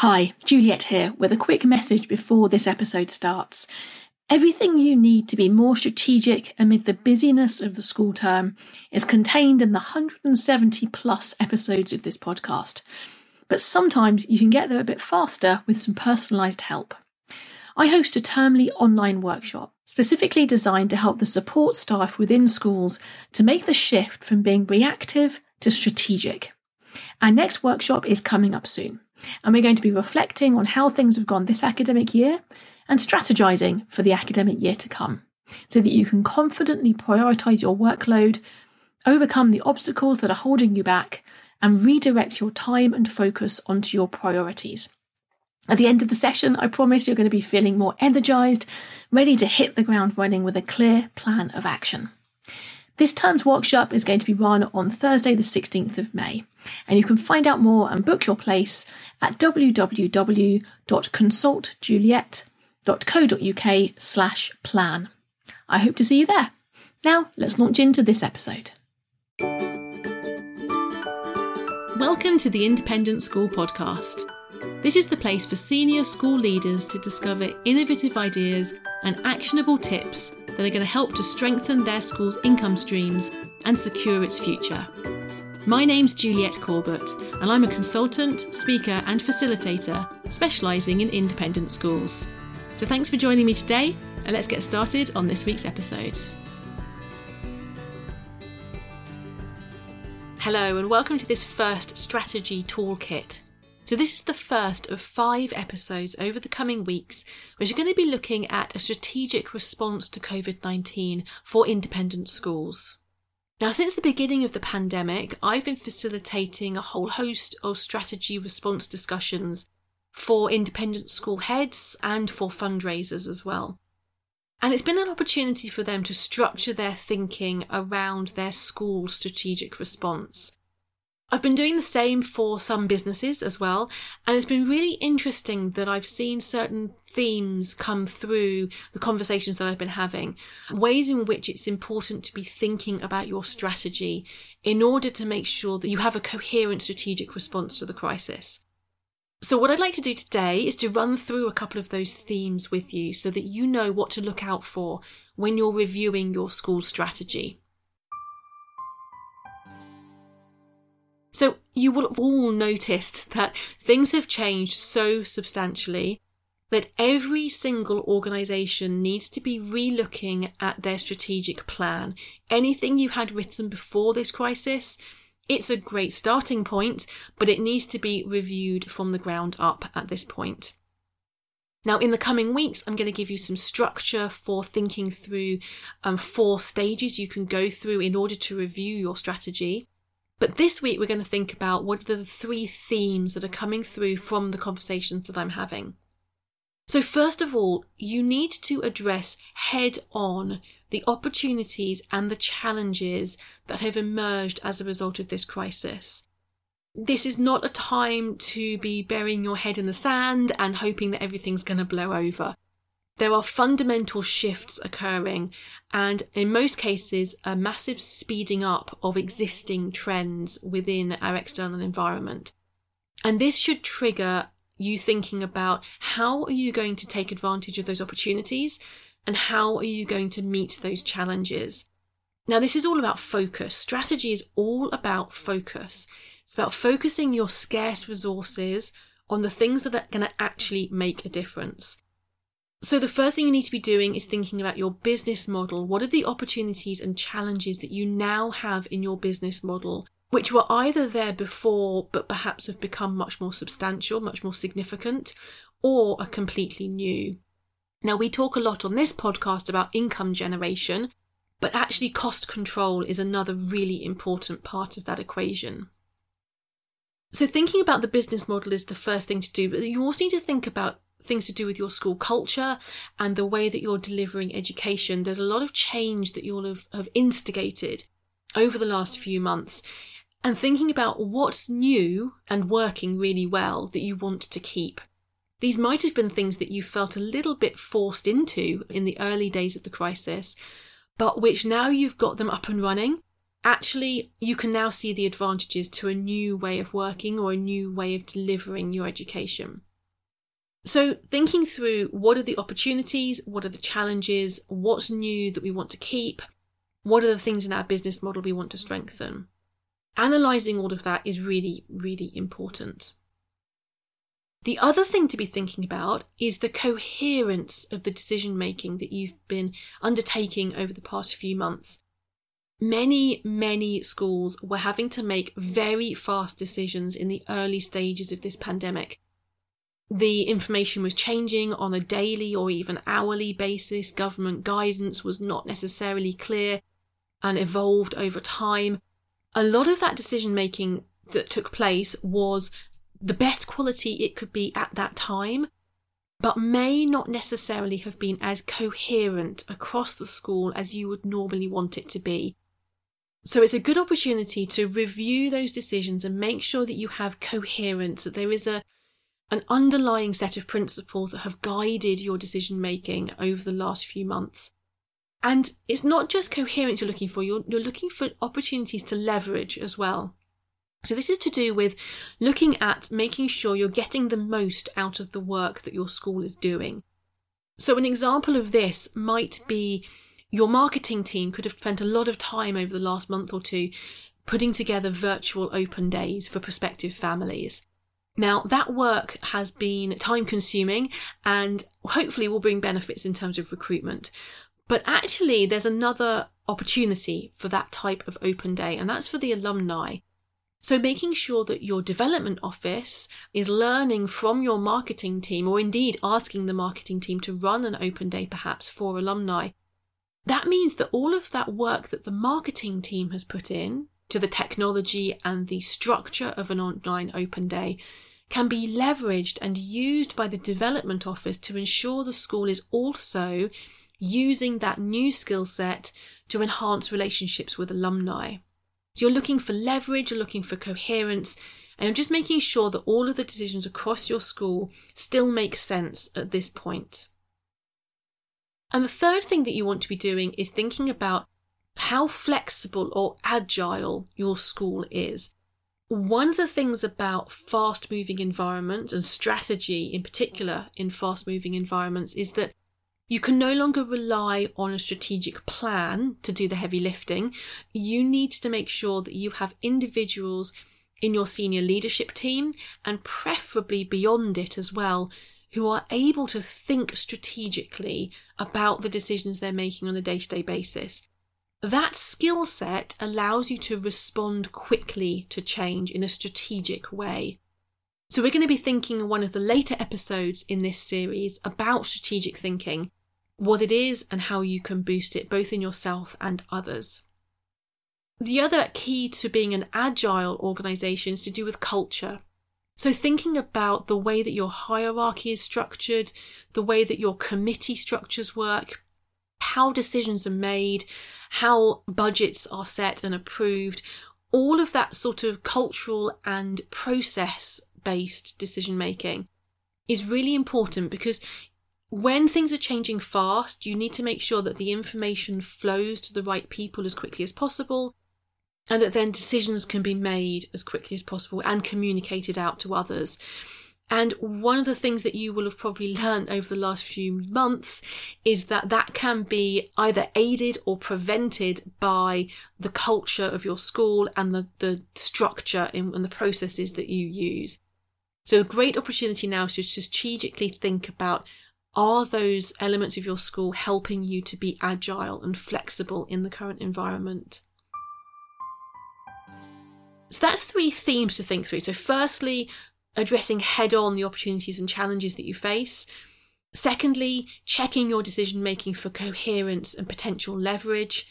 Hi, Juliet here with a quick message before this episode starts. Everything you need to be more strategic amid the busyness of the school term is contained in the 170 plus episodes of this podcast. But sometimes you can get there a bit faster with some personalised help. I host a termly online workshop specifically designed to help the support staff within schools to make the shift from being reactive to strategic. Our next workshop is coming up soon and we're going to be reflecting on how things have gone this academic year and strategizing for the academic year to come so that you can confidently prioritize your workload, overcome the obstacles that are holding you back, and redirect your time and focus onto your priorities. At the end of the session, I promise you're going to be feeling more energized, ready to hit the ground running with a clear plan of action. This term's workshop is going to be run on Thursday, the 16th of May, and you can find out more and book your place at www.consultjuliet.co.uk slash plan. I hope to see you there. Now, let's launch into this episode. Welcome to the Independent School Podcast. This is the place for senior school leaders to discover innovative ideas and actionable tips that are going to help to strengthen their school's income streams and secure its future. My name's Juliet Corbett, and I'm a consultant, speaker, and facilitator specialising in independent schools. So thanks for joining me today, and let's get started on this week's episode. Hello, and welcome to this first strategy toolkit. So, this is the first of five episodes over the coming weeks, which are going to be looking at a strategic response to COVID 19 for independent schools. Now, since the beginning of the pandemic, I've been facilitating a whole host of strategy response discussions for independent school heads and for fundraisers as well. And it's been an opportunity for them to structure their thinking around their school strategic response. I've been doing the same for some businesses as well, and it's been really interesting that I've seen certain themes come through the conversations that I've been having, ways in which it's important to be thinking about your strategy in order to make sure that you have a coherent strategic response to the crisis. So, what I'd like to do today is to run through a couple of those themes with you so that you know what to look out for when you're reviewing your school strategy. So you will have all noticed that things have changed so substantially that every single organisation needs to be relooking at their strategic plan. Anything you had written before this crisis, it's a great starting point, but it needs to be reviewed from the ground up at this point. Now, in the coming weeks, I'm going to give you some structure for thinking through um, four stages you can go through in order to review your strategy. But this week, we're going to think about what are the three themes that are coming through from the conversations that I'm having. So, first of all, you need to address head on the opportunities and the challenges that have emerged as a result of this crisis. This is not a time to be burying your head in the sand and hoping that everything's going to blow over there are fundamental shifts occurring, and in most cases, a massive speeding up of existing trends within our external environment. And this should trigger you thinking about how are you going to take advantage of those opportunities and how are you going to meet those challenges. Now, this is all about focus. Strategy is all about focus. It's about focusing your scarce resources on the things that are going to actually make a difference. So, the first thing you need to be doing is thinking about your business model. What are the opportunities and challenges that you now have in your business model, which were either there before but perhaps have become much more substantial, much more significant, or are completely new? Now, we talk a lot on this podcast about income generation, but actually, cost control is another really important part of that equation. So, thinking about the business model is the first thing to do, but you also need to think about things to do with your school culture and the way that you're delivering education. There's a lot of change that you'll have, have instigated over the last few months and thinking about what's new and working really well that you want to keep. These might have been things that you felt a little bit forced into in the early days of the crisis, but which now you've got them up and running actually you can now see the advantages to a new way of working or a new way of delivering your education. So, thinking through what are the opportunities, what are the challenges, what's new that we want to keep, what are the things in our business model we want to strengthen. Analysing all of that is really, really important. The other thing to be thinking about is the coherence of the decision making that you've been undertaking over the past few months. Many, many schools were having to make very fast decisions in the early stages of this pandemic. The information was changing on a daily or even hourly basis. Government guidance was not necessarily clear and evolved over time. A lot of that decision making that took place was the best quality it could be at that time, but may not necessarily have been as coherent across the school as you would normally want it to be. So it's a good opportunity to review those decisions and make sure that you have coherence, that there is a an underlying set of principles that have guided your decision making over the last few months. And it's not just coherence you're looking for, you're, you're looking for opportunities to leverage as well. So, this is to do with looking at making sure you're getting the most out of the work that your school is doing. So, an example of this might be your marketing team could have spent a lot of time over the last month or two putting together virtual open days for prospective families. Now, that work has been time consuming and hopefully will bring benefits in terms of recruitment. But actually, there's another opportunity for that type of open day, and that's for the alumni. So, making sure that your development office is learning from your marketing team, or indeed asking the marketing team to run an open day perhaps for alumni, that means that all of that work that the marketing team has put in to the technology and the structure of an online open day can be leveraged and used by the development office to ensure the school is also using that new skill set to enhance relationships with alumni. So you're looking for leverage, you're looking for coherence, and you're just making sure that all of the decisions across your school still make sense at this point. And the third thing that you want to be doing is thinking about how flexible or agile your school is. One of the things about fast moving environments and strategy in particular in fast moving environments is that you can no longer rely on a strategic plan to do the heavy lifting. You need to make sure that you have individuals in your senior leadership team and preferably beyond it as well who are able to think strategically about the decisions they're making on a day to day basis. That skill set allows you to respond quickly to change in a strategic way. So, we're going to be thinking in one of the later episodes in this series about strategic thinking what it is and how you can boost it both in yourself and others. The other key to being an agile organisation is to do with culture. So, thinking about the way that your hierarchy is structured, the way that your committee structures work, how decisions are made, how budgets are set and approved, all of that sort of cultural and process based decision making is really important because when things are changing fast, you need to make sure that the information flows to the right people as quickly as possible and that then decisions can be made as quickly as possible and communicated out to others. And one of the things that you will have probably learned over the last few months is that that can be either aided or prevented by the culture of your school and the, the structure in, and the processes that you use. So a great opportunity now is to strategically think about are those elements of your school helping you to be agile and flexible in the current environment? So that's three themes to think through. So, firstly, addressing head on the opportunities and challenges that you face. Secondly, checking your decision making for coherence and potential leverage.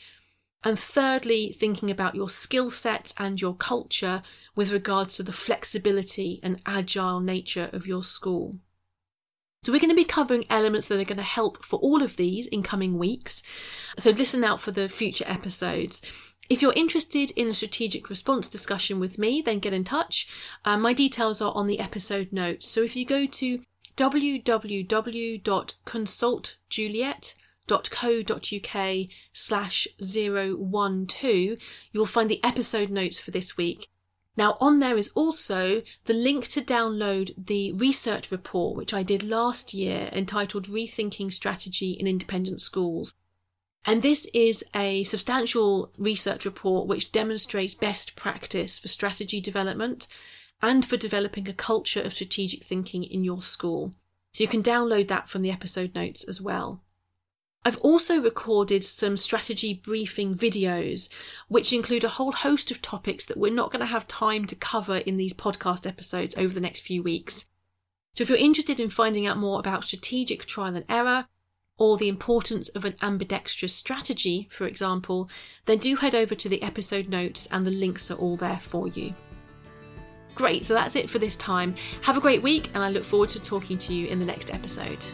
And thirdly, thinking about your skill sets and your culture with regards to the flexibility and agile nature of your school. So, we're going to be covering elements that are going to help for all of these in coming weeks. So, listen out for the future episodes. If you're interested in a strategic response discussion with me, then get in touch. Uh, my details are on the episode notes. So, if you go to www.consultjuliet, www.consult.co.uk slash 012, you'll find the episode notes for this week. Now, on there is also the link to download the research report, which I did last year entitled Rethinking Strategy in Independent Schools. And this is a substantial research report which demonstrates best practice for strategy development and for developing a culture of strategic thinking in your school. So you can download that from the episode notes as well. I've also recorded some strategy briefing videos, which include a whole host of topics that we're not going to have time to cover in these podcast episodes over the next few weeks. So if you're interested in finding out more about strategic trial and error, or the importance of an ambidextrous strategy, for example, then do head over to the episode notes and the links are all there for you. Great, so that's it for this time. Have a great week, and I look forward to talking to you in the next episode.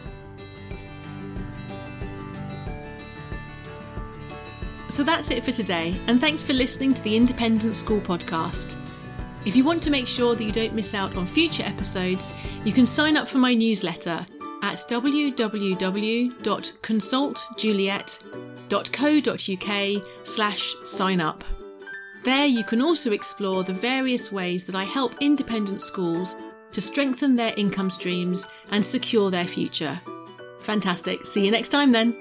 So that's it for today, and thanks for listening to the Independent School Podcast. If you want to make sure that you don't miss out on future episodes, you can sign up for my newsletter at www.consultjuliet.co.uk slash sign up. There you can also explore the various ways that I help independent schools to strengthen their income streams and secure their future. Fantastic. See you next time then.